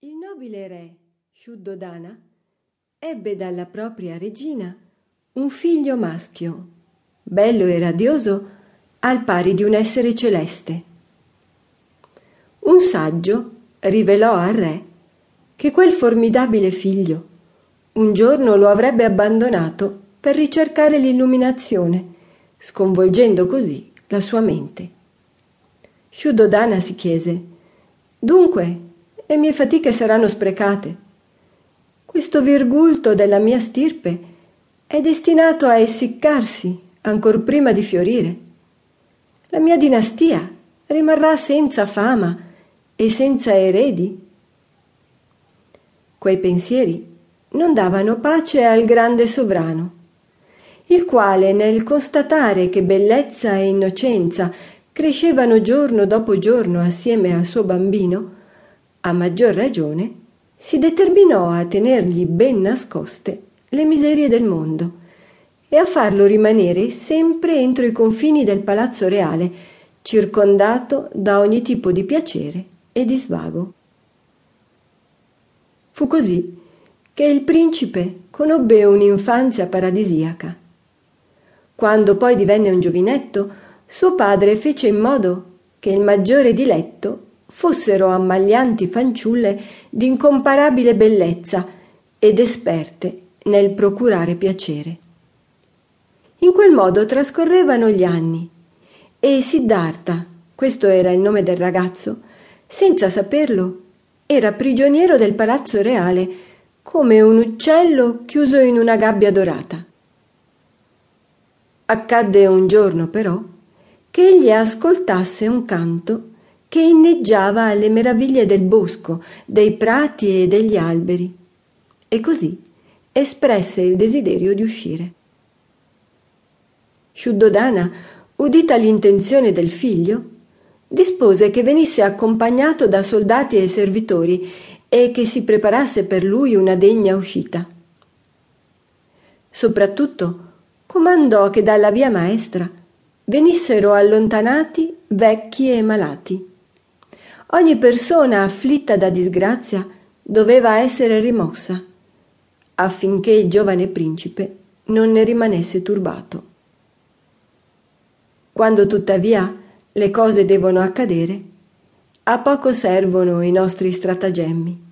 Il nobile re Shuddodana ebbe dalla propria regina un figlio maschio, bello e radioso al pari di un essere celeste. Un saggio rivelò al re che quel formidabile figlio un giorno lo avrebbe abbandonato per ricercare l'illuminazione, sconvolgendo così la sua mente. Shuddodana si chiese Dunque, le mie fatiche saranno sprecate. Questo virgulto della mia stirpe è destinato a essiccarsi ancor prima di fiorire. La mia dinastia rimarrà senza fama e senza eredi. Quei pensieri non davano pace al grande sovrano, il quale nel constatare che bellezza e innocenza crescevano giorno dopo giorno assieme al suo bambino, a maggior ragione si determinò a tenergli ben nascoste le miserie del mondo e a farlo rimanere sempre entro i confini del palazzo reale, circondato da ogni tipo di piacere e di svago. Fu così che il principe conobbe un'infanzia paradisiaca. Quando poi divenne un giovinetto, suo padre fece in modo che il maggiore diletto fossero ammaglianti fanciulle di incomparabile bellezza ed esperte nel procurare piacere. In quel modo trascorrevano gli anni e Siddhartha, questo era il nome del ragazzo, senza saperlo, era prigioniero del palazzo reale come un uccello chiuso in una gabbia dorata. Accadde un giorno però che egli ascoltasse un canto che inneggiava alle meraviglie del bosco, dei prati e degli alberi, e così espresse il desiderio di uscire. Shuddodana, udita l'intenzione del figlio, dispose che venisse accompagnato da soldati e servitori e che si preparasse per lui una degna uscita. Soprattutto comandò che dalla via maestra venissero allontanati vecchi e malati. Ogni persona afflitta da disgrazia doveva essere rimossa, affinché il giovane principe non ne rimanesse turbato. Quando tuttavia le cose devono accadere, a poco servono i nostri stratagemmi.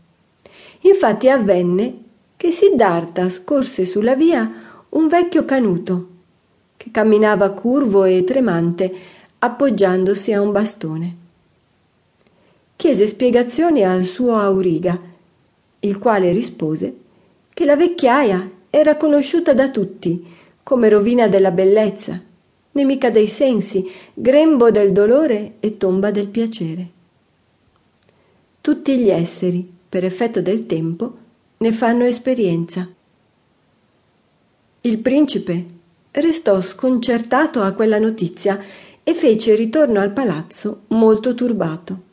Infatti avvenne che Siddhartha scorse sulla via un vecchio canuto che camminava curvo e tremante appoggiandosi a un bastone. Chiese spiegazioni al suo auriga, il quale rispose che la vecchiaia era conosciuta da tutti come rovina della bellezza, nemica dei sensi, grembo del dolore e tomba del piacere. Tutti gli esseri, per effetto del tempo, ne fanno esperienza. Il principe restò sconcertato a quella notizia e fece ritorno al palazzo molto turbato.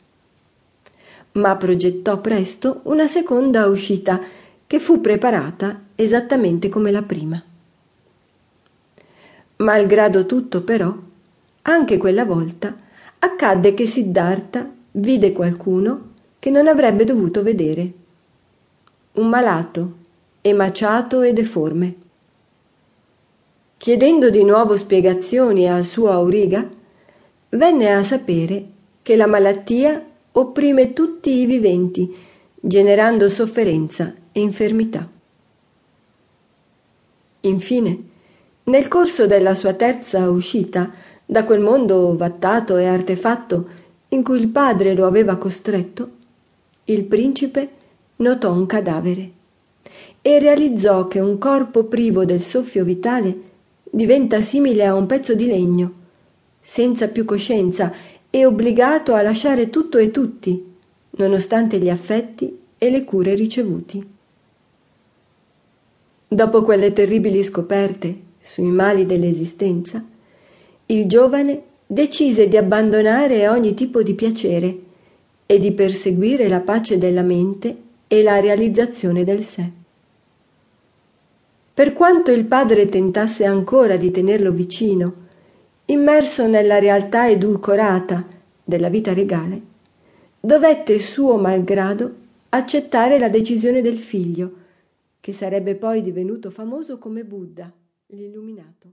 Ma progettò presto una seconda uscita che fu preparata esattamente come la prima. Malgrado tutto, però, anche quella volta accadde che Siddhartha vide qualcuno che non avrebbe dovuto vedere. Un malato, emaciato e deforme Chiedendo di nuovo spiegazioni al suo auriga, venne a sapere che la malattia opprime tutti i viventi, generando sofferenza e infermità. Infine, nel corso della sua terza uscita da quel mondo vattato e artefatto in cui il padre lo aveva costretto, il principe notò un cadavere e realizzò che un corpo privo del soffio vitale diventa simile a un pezzo di legno, senza più coscienza e obbligato a lasciare tutto e tutti, nonostante gli affetti e le cure ricevuti. Dopo quelle terribili scoperte sui mali dell'esistenza, il giovane decise di abbandonare ogni tipo di piacere e di perseguire la pace della mente e la realizzazione del sé. Per quanto il padre tentasse ancora di tenerlo vicino, immerso nella realtà edulcorata della vita regale, dovette suo malgrado accettare la decisione del figlio, che sarebbe poi divenuto famoso come Buddha, l'illuminato.